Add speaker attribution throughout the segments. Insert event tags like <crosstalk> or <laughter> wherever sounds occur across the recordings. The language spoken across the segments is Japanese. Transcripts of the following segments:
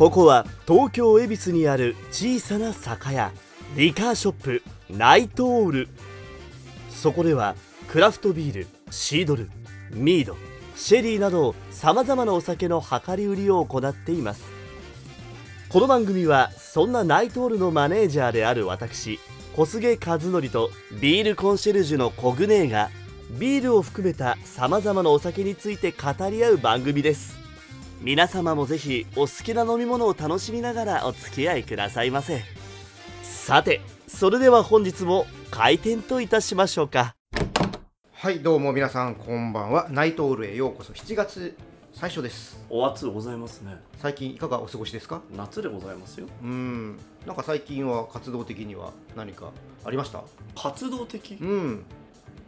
Speaker 1: ここは東京恵比寿にある小さな酒屋リカーショップナイトオール。そこではクラフトビールシードルミードシェリーなどさまざまなお酒の量り売りを行っています。この番組はそんなナイトオールのマネージャーである私小菅和則とビールコンシェルジュのコグネーがビールを含めたさまざまなお酒について語り合う番組です。皆様もぜひお好きな飲み物を楽しみながらお付き合いくださいませ。さてそれでは本日も開店といたしましょうか。
Speaker 2: はいどうも皆さんこんばんは。ナイトオールへようこそ。7月最初です。
Speaker 1: お暑うございますね。
Speaker 2: 最近いかがお過ごしですか？
Speaker 1: 夏でございますよ。
Speaker 2: うん。なんか最近は活動的には何かありました？
Speaker 1: 活動的？
Speaker 2: うん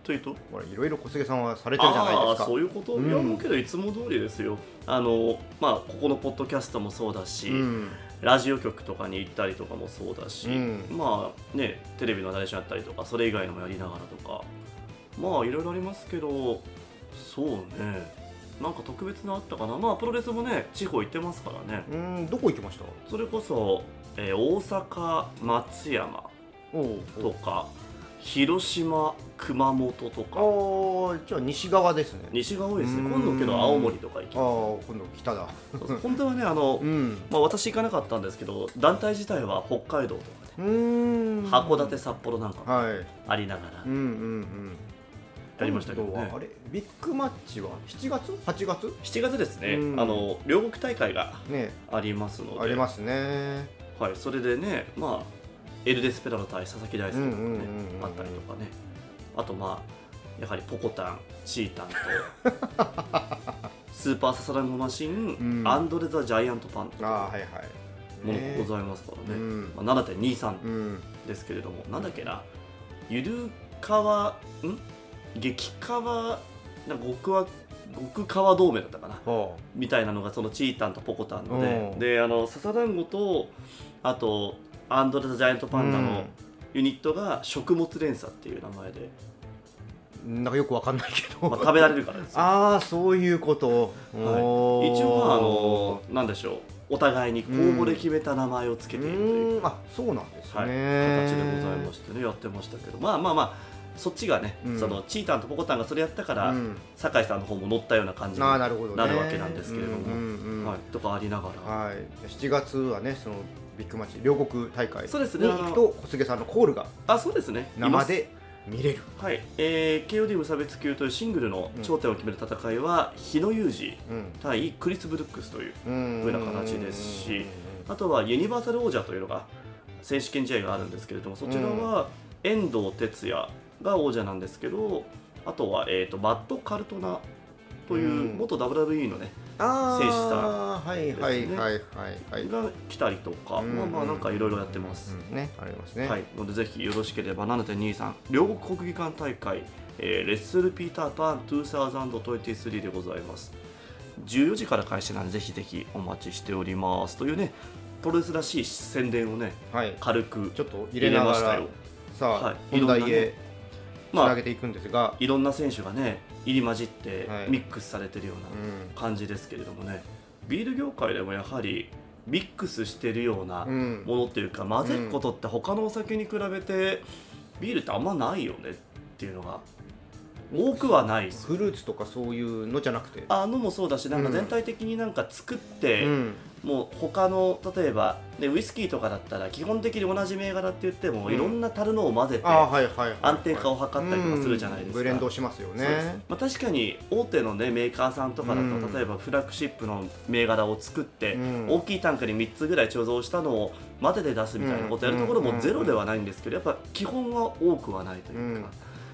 Speaker 1: というと？
Speaker 2: ほらいろいろ小菅さんはされてるじゃないですか。
Speaker 1: そういうこと、
Speaker 2: うん。
Speaker 1: いやもうけどいつも通りですよ。あのまあここのポッドキャストもそうだし、
Speaker 2: うん。
Speaker 1: ラジオ局とかに行ったりとかもそうだし、
Speaker 2: うん。
Speaker 1: まあねテレビのナレーションやったりとかそれ以外のもやりながらとかまあいろいろありますけどそうね。なんか特別なあったかな？まあプロレスもね地方行ってますからね。
Speaker 2: うんどこ行きました？
Speaker 1: それこそ、えー大阪松山とか広島熊本とか。
Speaker 2: ああじゃあ西側ですね。
Speaker 1: 西が多いですね。
Speaker 2: うん。
Speaker 1: 今度けど青森とか行き
Speaker 2: ああ
Speaker 1: ます
Speaker 2: 今度北だ
Speaker 1: 本当はねあの、<laughs>
Speaker 2: うん。
Speaker 1: まあ、私行かなかったんですけど団体自体は北海道とか
Speaker 2: うーん。
Speaker 1: ね函館札幌なんかも
Speaker 2: はい。
Speaker 1: ありながら
Speaker 2: うんうんうん。
Speaker 1: やりましたけどね。
Speaker 2: あれビッグマッチは7月？8月
Speaker 1: ？7月ですね、
Speaker 2: うん。
Speaker 1: あの両国大会が
Speaker 2: ね。
Speaker 1: ありますので。
Speaker 2: ありますね。
Speaker 1: はい、それでねまあエルデスペラロ対佐々木大輔とかね
Speaker 2: うんうんうんうん
Speaker 1: あったりとかね。あとまあやはりポコタンチータンと <laughs> スーパーササランゴマシン、
Speaker 2: うん。
Speaker 1: アンドレ・ザ・ジャイアント・パンと
Speaker 2: ああ
Speaker 1: いう
Speaker 2: はいはい。
Speaker 1: ものございますからね。
Speaker 2: うん。
Speaker 1: まあ、7.23
Speaker 2: うん。
Speaker 1: ですけれども、なんだっけなゆるかわん？激かわなんか極は極川同盟だったかな
Speaker 2: は
Speaker 1: みたいなのがそのチータンとポコタンので
Speaker 2: うん。
Speaker 1: であの笹団子とあとアンドレ・ザ・ジャイアント・パンダのユニットが食物連鎖っていう名前で、
Speaker 2: うんなんかよくわかんないけど、
Speaker 1: まあ、食べられるからですよ。
Speaker 2: ああそういうこと、
Speaker 1: はい。一応まああのなんでしょう。お互いに公募で決めた名前をつけているという。
Speaker 2: うーん。あそうなんですね、
Speaker 1: はい、形でございましてねやってましたけど。まあまあまあそっちがね、
Speaker 2: うん。
Speaker 1: そのチータンとポコタンがそれやったから、
Speaker 2: うん。
Speaker 1: 酒井さんの方も乗ったような感じに
Speaker 2: ああなるほどね。
Speaker 1: なるわけなんですけれども。
Speaker 2: うんうんうん
Speaker 1: はい、とかありながら、
Speaker 2: はい、7月はねそのビッグマッチ両国大会
Speaker 1: そうですね
Speaker 2: に行くと小菅さんのコールが
Speaker 1: あそうですね。
Speaker 2: 生で見れる。
Speaker 1: はい、えー、KOD 無差別級というシングルの頂点を決める戦いは、日野裕二
Speaker 2: うん。
Speaker 1: 対クリス・ブルックスという
Speaker 2: うん
Speaker 1: ふうな形ですしあとはユニバーサル王者というのが選手権試合があるんですけれどもそちらは遠藤哲也が王者なんですけどあとは、えー、とマット・カルトナという
Speaker 2: うん。
Speaker 1: 元 WWE のね、
Speaker 2: あ
Speaker 1: 選手さ
Speaker 2: あはいはいはいはいはい。
Speaker 1: が来たりとか、
Speaker 2: うん
Speaker 1: まあまあなんかいろいろやってます、
Speaker 2: うんねありますね。
Speaker 1: はい、のでぜひよろしければ7.23両国国技館大会、えーレッスル・ピーター・パン2023でございます。14時から開始なんでぜひぜひお待ちしております。というねプロレスらしい宣伝をね
Speaker 2: はい。
Speaker 1: 軽く
Speaker 2: ちょっと入
Speaker 1: 入
Speaker 2: れ
Speaker 1: ましたよ。
Speaker 2: さあ、
Speaker 1: はい。
Speaker 2: 本題へ
Speaker 1: ねまあ
Speaker 2: つなげていくんですが、
Speaker 1: いろんな選手がね入り混じって
Speaker 2: はい。
Speaker 1: ミックスされてるような感じですけれどもね、ビール業界でもやはりミックスしてるような
Speaker 2: うん。うん
Speaker 1: ものっていうか混ぜることって他のお酒に比べてビールってあんまないよねっていうのが多くはない。です
Speaker 2: フルーツとかそういうのじゃなくて？
Speaker 1: あのもそうだしなんか
Speaker 2: うん
Speaker 1: 全体的になんか作って、
Speaker 2: うん。
Speaker 1: もう他の例えば、ね、ウイスキーとかだったら基本的に同じ銘柄って言っても、
Speaker 2: うん
Speaker 1: いろんな樽のを混ぜて安定化を図ったりとかするじゃないですか。
Speaker 2: うんブレンドしますよね。
Speaker 1: まあ、確かに大手の、ね、メーカーさんとかだと、
Speaker 2: うん。
Speaker 1: 例えばフラッグシップの銘柄を作って、
Speaker 2: うん。
Speaker 1: 大きいタンクに3つぐらい貯蔵したのを混ぜて出すみたいなことやるところ
Speaker 2: うん
Speaker 1: もゼロではないんですけどやっぱ基本は多くはないというか、
Speaker 2: うん。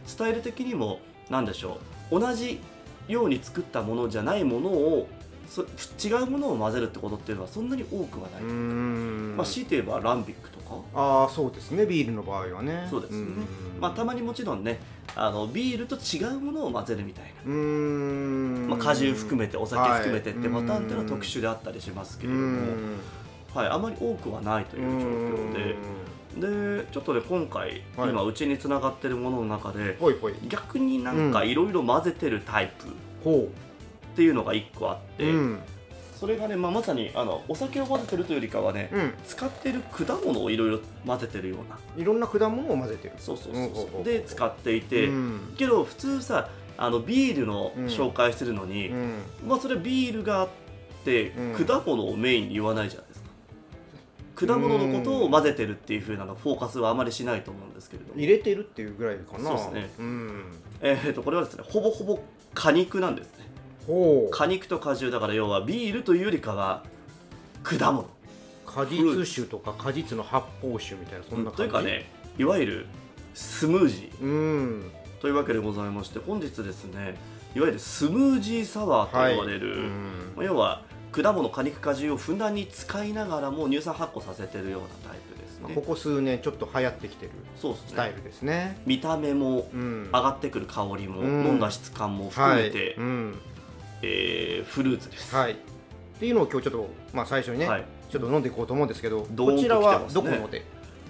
Speaker 1: スタイル的にも何でしょう。同じように作ったものじゃないものをそ違うものを混ぜるってことっていうのはそんなに多くはない、
Speaker 2: うん。
Speaker 1: まあ、強いて言えばランビックとか、
Speaker 2: ああそうですね。ビールの場合はね。
Speaker 1: そうですね。
Speaker 2: ん。
Speaker 1: まあ、たまにもちろんねあのビールと違うものを混ぜるみたいな。
Speaker 2: うーん。
Speaker 1: まあ、果汁含めてお酒含めてって
Speaker 2: はい
Speaker 1: パターンっていうのは特殊であったりしますけ
Speaker 2: う
Speaker 1: れども、
Speaker 2: ん。
Speaker 1: はい、あまり多くはないという状況ででちょっとね今回、
Speaker 2: はい。
Speaker 1: 今うちにつながってるものの中で
Speaker 2: ほいほい。
Speaker 1: 逆になんかいろいろ混ぜてるタイプっ
Speaker 2: ほ
Speaker 1: ていうのが1個あっ
Speaker 2: う、
Speaker 1: て、
Speaker 2: うん。
Speaker 1: それがね、まあ、まさにあのお酒を混ぜてるというよりかはね、
Speaker 2: うん。
Speaker 1: 使ってる果物をいろいろ混ぜてるような。い
Speaker 2: ろんな果物を混ぜてる。
Speaker 1: そうそうそう
Speaker 2: う。んほうほうほう
Speaker 1: で使っていて、
Speaker 2: うん。
Speaker 1: けど普通さあのビールの
Speaker 2: うん。
Speaker 1: 紹介するのに、
Speaker 2: うん。
Speaker 1: まあそれビールがあって、
Speaker 2: うん。
Speaker 1: 果物をメインに言わないじゃないですか果物のことを混ぜてるっていう風なのフォーカスはあまりしないと思うんですけれども。
Speaker 2: 入れてるっていうぐらいかな。
Speaker 1: そうですね。
Speaker 2: うん。
Speaker 1: えー、とこれはですねほぼほぼ果肉なんですね。果肉と果汁だから要はビールというよりかは果物。
Speaker 2: 果実酒とか果実の発泡酒みたいなそんな感じ？
Speaker 1: というかねいわゆるスムージー。
Speaker 2: うん。
Speaker 1: というわけでございまして本日ですねいわゆるスムージーサワーと呼ばれる、
Speaker 2: うん。
Speaker 1: まあ要は果物果肉果汁をふんだんに使いながらも乳酸発酵させてるようなタイプですね。
Speaker 2: まあここ数年ちょっと流行ってきてるスタイルですね。
Speaker 1: 見た目も
Speaker 2: うん。
Speaker 1: 上がってくる香りも、
Speaker 2: うん。
Speaker 1: 飲んだ質感も含めて、
Speaker 2: はい。うん。
Speaker 1: えーフルーツです、
Speaker 2: はい。っていうのを今日ちょっとまあ最初にね、
Speaker 1: はい。
Speaker 2: ちょっと飲んでいこうと思うんですけど
Speaker 1: どーんと
Speaker 2: こちらはどこので、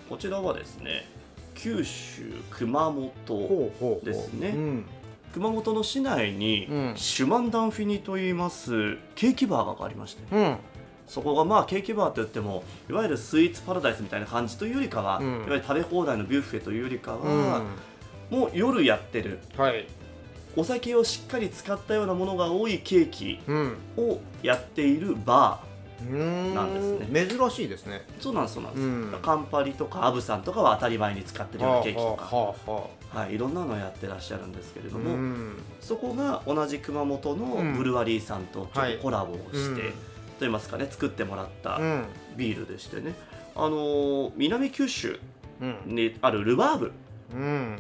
Speaker 1: こちらはですね九州熊本
Speaker 2: ほうほうほう。
Speaker 1: ですね。
Speaker 2: うん
Speaker 1: 熊本の市内に、
Speaker 2: うん。
Speaker 1: シュマンダンフィニといいますケーキバーがありまして。
Speaker 2: うん。
Speaker 1: そこがまあケーキバーといってもいわゆるスイーツパラダイスみたいな感じというよりかは、
Speaker 2: うん。
Speaker 1: いわゆる食べ放題のビュッフェというよりか
Speaker 2: う
Speaker 1: は、
Speaker 2: ん。
Speaker 1: もう夜やってる。
Speaker 2: はい。
Speaker 1: お酒をしっかり使ったようなものが多いケーキ
Speaker 2: うん。
Speaker 1: をやっているバ
Speaker 2: うー。ん
Speaker 1: なんです
Speaker 2: 珍しいですね。
Speaker 1: ーそうなんですそうなんです、
Speaker 2: うん。
Speaker 1: カンパリとかアブさんとかは当たり前に使ってるようなケーキとか、
Speaker 2: はあはあは
Speaker 1: はい、いろんなのやってらっしゃるんですけれ
Speaker 2: あ
Speaker 1: ども、
Speaker 2: うん。
Speaker 1: そこが同じ熊本の
Speaker 2: うん。
Speaker 1: ブルワリーさんとちょっとコラボをして、
Speaker 2: はい。
Speaker 1: といいますかね作ってもらった
Speaker 2: うん。
Speaker 1: ビールでしてね、あのー南九州
Speaker 2: うん。
Speaker 1: にあるルバーブ。
Speaker 2: うん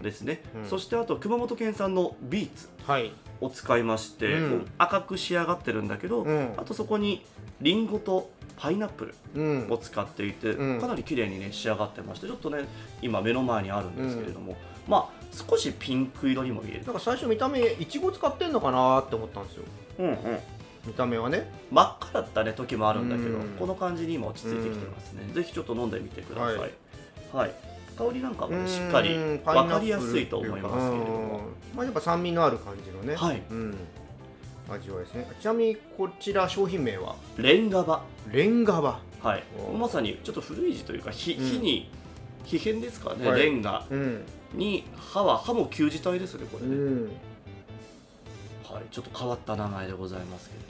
Speaker 1: ですね、
Speaker 2: うん。
Speaker 1: そしてあと熊本県産のビーツ
Speaker 2: はい。
Speaker 1: を使いまして、
Speaker 2: うん。
Speaker 1: もう赤く仕上がってるんだけど、
Speaker 2: うん。
Speaker 1: あとそこにリンゴとパイナップル
Speaker 2: うん。
Speaker 1: を使っていて、
Speaker 2: うん。
Speaker 1: かなり綺麗にね仕上がってましてちょっとね今目の前にあるんですけれども、まあ少しピンク色にも見える。
Speaker 2: なんか最初見た目いちご使ってんのかなって思ったんですよ。
Speaker 1: うんうん。
Speaker 2: 見た目はね。
Speaker 1: 真っ赤だったね時もあるんだけど、
Speaker 2: うん。
Speaker 1: この感じに今落ち着いてきてますね、ぜひちょっと飲んでみてください。
Speaker 2: はい。
Speaker 1: はい、香りなんかもねしっかり
Speaker 2: うん
Speaker 1: 分かりやすいと思いますけれども。
Speaker 2: うん。まあやっぱ酸味のある感じのね。
Speaker 1: はい。
Speaker 2: うん。味わいですね。ちなみにこちら商品名は？
Speaker 1: レンガバ。
Speaker 2: レンガバ。
Speaker 1: はい。
Speaker 2: お
Speaker 1: まさにちょっと古い字というか火,、
Speaker 2: うん。
Speaker 1: 火に火変ですかね、
Speaker 2: はい。
Speaker 1: レンガ。
Speaker 2: うん。
Speaker 1: に歯は歯も旧字体ですねこれね、
Speaker 2: うん。
Speaker 1: はい、ちょっと変わった名前でございますけれ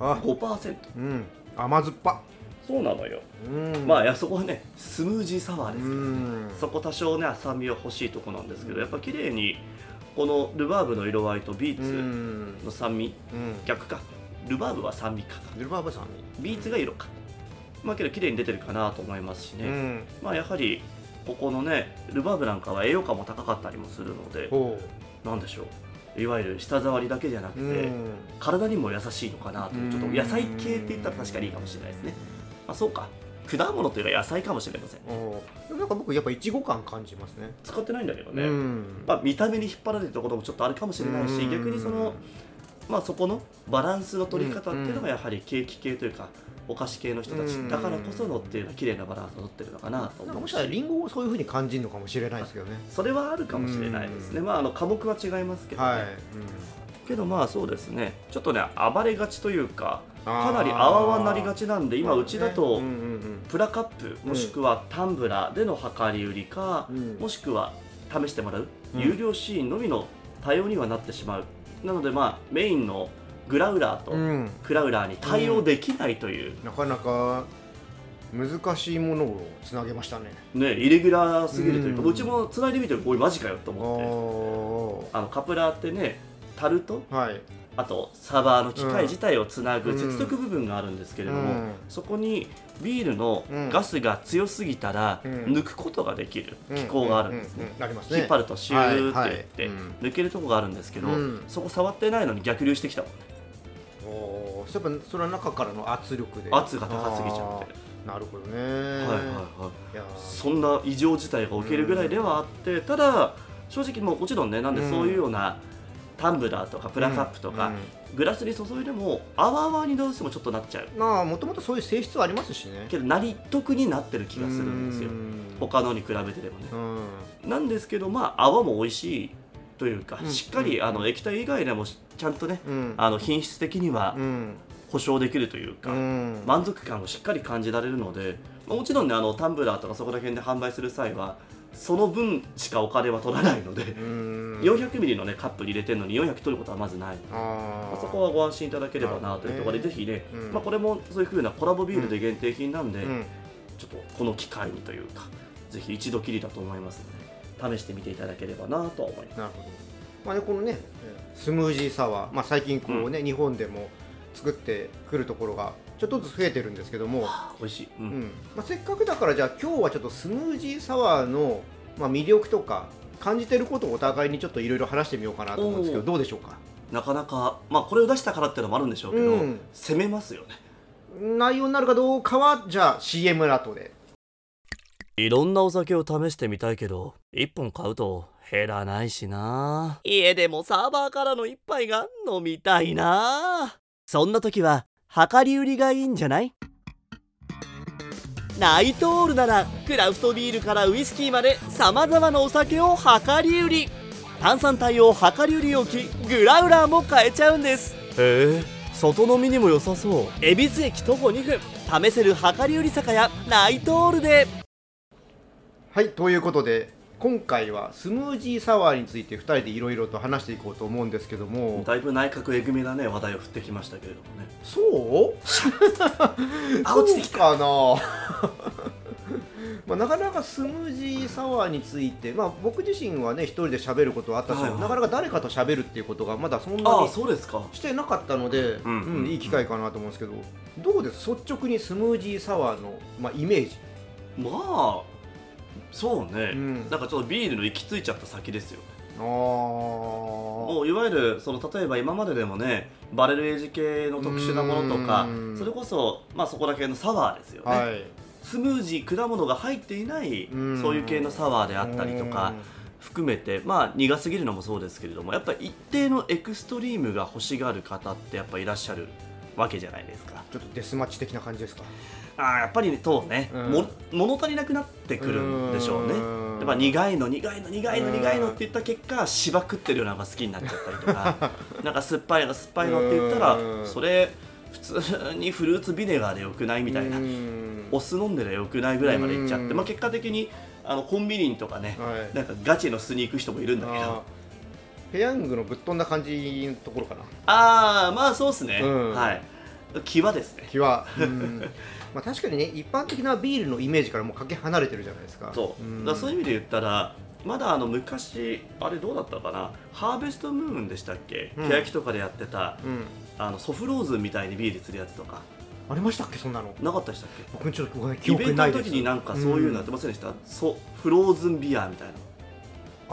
Speaker 2: あ。
Speaker 1: ど5%
Speaker 2: うん。甘酸っぱ
Speaker 1: そうなのよ、
Speaker 2: うん。
Speaker 1: まあいやそこはねスムージーサワー
Speaker 2: う
Speaker 1: ですから、
Speaker 2: ん。
Speaker 1: そこ多少ね酸味は欲しいとこなんですけどやっぱ綺麗にこのルバーブの色合いとビー
Speaker 2: う
Speaker 1: ツ
Speaker 2: ん。
Speaker 1: の酸味、
Speaker 2: うん。
Speaker 1: 逆か。ルバーブは酸味か
Speaker 2: ルバーブ酸
Speaker 1: ビーツが色か。まあけど綺麗に出てるかなと思いますしね、まあやはりここのねルバーブなんかは栄養価も高かったりもするので
Speaker 2: ほ
Speaker 1: なんでしょう。いわゆる舌触りだけじゃなくて、体にも優しいのかなと。いうちょっと野菜系って言ったら確かにいいかもしれないですねあそうか。果物というか野菜かもしれません。
Speaker 2: でもなんか僕やっぱいちご感感じますね。
Speaker 1: 使ってないんだけどね、
Speaker 2: うん。
Speaker 1: まあ、見た目に引っ張られてるところもちょっとあるかもしれないし
Speaker 2: うん。
Speaker 1: 逆にその、まあ、そこのバランスの取り方っていうのがやはりケーキ系というかお菓子系の人たち
Speaker 2: うん。
Speaker 1: だからこそのっていうのは綺麗なバランスを取ってるのかなと思
Speaker 2: もしかしたらリンゴをそういうふうに感じるのかもしれないですけどね。
Speaker 1: それはあるかもしれないですね、
Speaker 2: うん。
Speaker 1: まああの科目は違いますけどね、
Speaker 2: はい、
Speaker 1: けどまあそうですね。ちょっとね暴れがちというかかなりあわわになりがちなんで今うちだと、プラカップもしくはタンブラーでの量り売りか、
Speaker 2: うん。
Speaker 1: もしくは試してもらう、
Speaker 2: うん。
Speaker 1: 有料シーンのみの対応にはなってしまう。なのでまあメインのグラウラーとクラウラーに対応できないという、
Speaker 2: なかなか難しいものをつなげましたね。
Speaker 1: ねイレギュラーすぎるというか、
Speaker 2: う
Speaker 1: うんちもつないでみておいマジかよと思って。
Speaker 2: お
Speaker 1: あのカプラーってねタルト
Speaker 2: ーはい
Speaker 1: あとサーバーの機械自体をつなぐ
Speaker 2: うん。
Speaker 1: 接続部分があるんですけれども、
Speaker 2: うん。
Speaker 1: そこにビールのガスが強すぎたら
Speaker 2: うん。
Speaker 1: 抜くことができる機構があるんですね、引っ張るとシューって言って、
Speaker 2: はいはい。うん。
Speaker 1: 抜けるとこがあるんですけど、
Speaker 2: うん。
Speaker 1: そこ触ってないのに逆流してきたもんね。
Speaker 2: うやっぱそれは中からの圧力で。
Speaker 1: 圧が高すぎちゃって。
Speaker 2: なるほどね。
Speaker 1: はいはいはい。
Speaker 2: い
Speaker 1: そんな異常事態が起きるぐらいではあって、ただ正直もうもちろんねなんで
Speaker 2: うん
Speaker 1: そういうようなタンブラーとかプラカップとか、
Speaker 2: うん。
Speaker 1: グラスに注いでもあわあわにどうしてもちょっとなっちゃう。
Speaker 2: まあもともとそういう性質はありますしね。
Speaker 1: けどなり得になってる気がするんですよ。
Speaker 2: うん。
Speaker 1: 他のに比べてでもね。
Speaker 2: うん。
Speaker 1: なんですけどまあ泡も美味しいというか、
Speaker 2: うん。
Speaker 1: しっかりあの液体以外でもちゃんとね、
Speaker 2: うん。
Speaker 1: あの品質的には
Speaker 2: うん。
Speaker 1: 保証できるというか、
Speaker 2: うん。
Speaker 1: 満足感をしっかり感じられるので、まあもちろんねあのタンブラーとかそこら辺で販売する際はその分しかお金は取らないので、
Speaker 2: うん。
Speaker 1: 400ミリの、ね、カップに入れてるのに400取ることはまずない、
Speaker 2: あー。
Speaker 1: まあ、そこはご安心いただければなというところで、
Speaker 2: ね。
Speaker 1: ぜひね、
Speaker 2: うん。
Speaker 1: まあ、これもそういう風なコラボビールで限定品なんで、
Speaker 2: うん。
Speaker 1: ちょっとこの機会にというかぜひ一度きりだと思いますので試してみていただければなとは思います。
Speaker 2: なるほど、まあね、このねスムージーサワー、まあ、最近こう、ね日本でも作ってくるところがちょっとずつ増えてるんですけども、
Speaker 1: 美味しい、う
Speaker 2: うん。んまあ、せっかくだからじゃあ今日はちょっとスムージーサワーの、まあ、魅力とか感じてることをお互いにちょっといろいろ話してみようかなと思うんですけどどうでしょうか？
Speaker 1: なかなか、まあ、これを出したからっていうのもあるんでしょうけど、
Speaker 2: うん。
Speaker 1: 攻めますよね。
Speaker 2: 内容になるかどうかはじゃあ CM の後で。
Speaker 1: いろんなお酒を試してみたいけど1本買うと減らないしな。家でもサーバーからの一杯が飲みたいな。そんな時は量り売りがいいんじゃない？ナイトオールならクラフトビールからウイスキーまで様々なお酒を量り売り。炭酸帯を量り売り置きグラウラーも買えちゃうんです。へえ。外飲みにも良さそう。恵比寿駅徒歩2分。試せる量り売り酒屋ナイトオールで。
Speaker 2: はいということで今回はスムージーサワーについて2人でいろいろと話していこうと思うんですけども。
Speaker 1: だいぶ内角えぐめなね話題を振ってきましたけれどもね。
Speaker 2: そう？<laughs>
Speaker 1: あ落ちてき
Speaker 2: そうかな？<laughs> まあ、なかなかスムージーサワーについて、まあ、僕自身はね一人で喋ることはあったし、
Speaker 1: はいはい。
Speaker 2: なかなか誰かと喋るっていうことがまだそんなに
Speaker 1: そうですか。
Speaker 2: してなかったので、
Speaker 1: うん。
Speaker 2: うんいい機会かなと思うんですけどどうです？率直にスムージーサワーの、まあ、イメージ、
Speaker 1: まあそうね、
Speaker 2: うん。
Speaker 1: なんかちょっとビールの行き着いちゃった先ですよ。もういわゆるその例えば今まででもねバレルエイジ系の特殊なものとか
Speaker 2: うん。
Speaker 1: それこそまあそこら辺のサワーですよね、
Speaker 2: はい。
Speaker 1: スムージー果物が入っていない
Speaker 2: うん。
Speaker 1: そういう系のサワーであったりとか含めてまあ苦すぎるのもそうですけれどもやっぱり一定のエクストリームが欲しがる方ってやっぱいらっしゃるわけじゃないですか。
Speaker 2: ちょっとデスマッチ的な感じですか？
Speaker 1: あーやっぱりそうね、
Speaker 2: うん。
Speaker 1: も物足りなくなってくるんでしょうね。
Speaker 2: うん。
Speaker 1: やっぱ苦いの苦いの苦いの
Speaker 2: うん。
Speaker 1: 苦いのって言った結果芝食ってるようなのが好きになっちゃったりとか <laughs> なんか酸っぱいの酸っぱいのって言ったら
Speaker 2: うん。
Speaker 1: それ普通にフルーツビネガーでよくないみたいな。
Speaker 2: うん。
Speaker 1: お酢飲んでりゃよくないぐらいまでいっちゃって、
Speaker 2: うん。
Speaker 1: まあ、結果的にあのコンビニとかね
Speaker 2: はい。
Speaker 1: なんかガチの酢に行く人もいるんだけど。
Speaker 2: ペヤングのぶっ飛んだ感じのところかな。
Speaker 1: ああまあそうっすね、
Speaker 2: うん。
Speaker 1: はい。際ですね。
Speaker 2: 気は、うん <laughs> まあ、確かにね一般的なビールのイメージからもうかけ離れてるじゃないですか。
Speaker 1: そう、
Speaker 2: ん。
Speaker 1: だそういう意味で言ったらまだあの昔あれどうだったかな？ハーベストムーンでしたっけ、
Speaker 2: うん。
Speaker 1: 欅とかでやってた
Speaker 2: うん。
Speaker 1: あのソフローズンみたいにビールするやつとか
Speaker 2: ありましたっけそんなの？
Speaker 1: なかったでしたっ
Speaker 2: 僕ちょっとごめん記
Speaker 1: けイベント
Speaker 2: 憶ないです
Speaker 1: の時になんかそういうのやってませんでした、ソフローズンビアみたいな。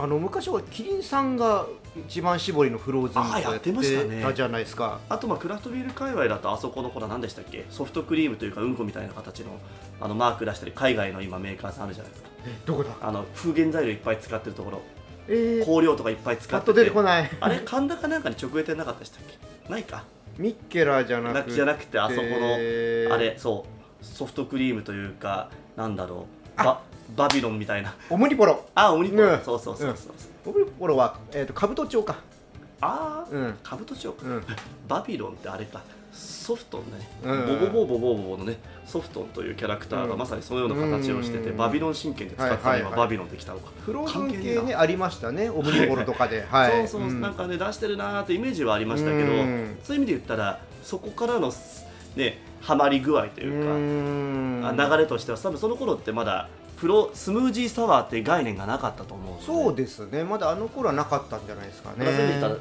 Speaker 2: あの昔はキリンさんが一番搾りのフローズンと
Speaker 1: やってた
Speaker 2: じゃないですか。
Speaker 1: あとまあクラフトビール界隈だとあそこのほら何でしたっけ？ソフトクリームというかうんこみたいな形のあのマーク出したり海外の今メーカーさんあるじゃないですか。
Speaker 2: えどこだ？
Speaker 1: あの風原材料いっぱい使ってるところ。
Speaker 2: えー、
Speaker 1: 香料とかいっぱい使ってて。
Speaker 2: 出てこない。<laughs>
Speaker 1: あれ神田かなんかに直営店なかったでしたっけ？ないか。
Speaker 2: ミッケラーじゃな
Speaker 1: な
Speaker 2: くて。
Speaker 1: じゃなくてあそこの
Speaker 2: えー
Speaker 1: あれそう。ソフトクリームというかなんだろう。ババビロンみたいな。
Speaker 2: オムニポロ。
Speaker 1: あお肉、
Speaker 2: ね
Speaker 1: そうそうそうそう、
Speaker 2: オムニポロは、えー、と兜町か。
Speaker 1: ああ
Speaker 2: うん。
Speaker 1: か。バビロンってあれか。ソフトンね、
Speaker 2: うん。
Speaker 1: ボボボボボボボのねソフトンというキャラクターが
Speaker 2: うん。
Speaker 1: まさにそのような形をしてて、
Speaker 2: うん。
Speaker 1: バビロン神剣で使ってたのがバビロンできたのか、
Speaker 2: フローズン系ねありましたねオムニポロとかで。<laughs> はい。
Speaker 1: そうそう、
Speaker 2: ん。
Speaker 1: なんかね出してるなーってイメージはありましたけど、
Speaker 2: うん。
Speaker 1: そういう意味で言ったらそこからのねハマり具合というか、
Speaker 2: う
Speaker 1: 流れとしては多分その頃ってまだプロスムージーサワーって概念がなかったと思う
Speaker 2: そうですね。まだあの頃はなかったんじゃないですかね。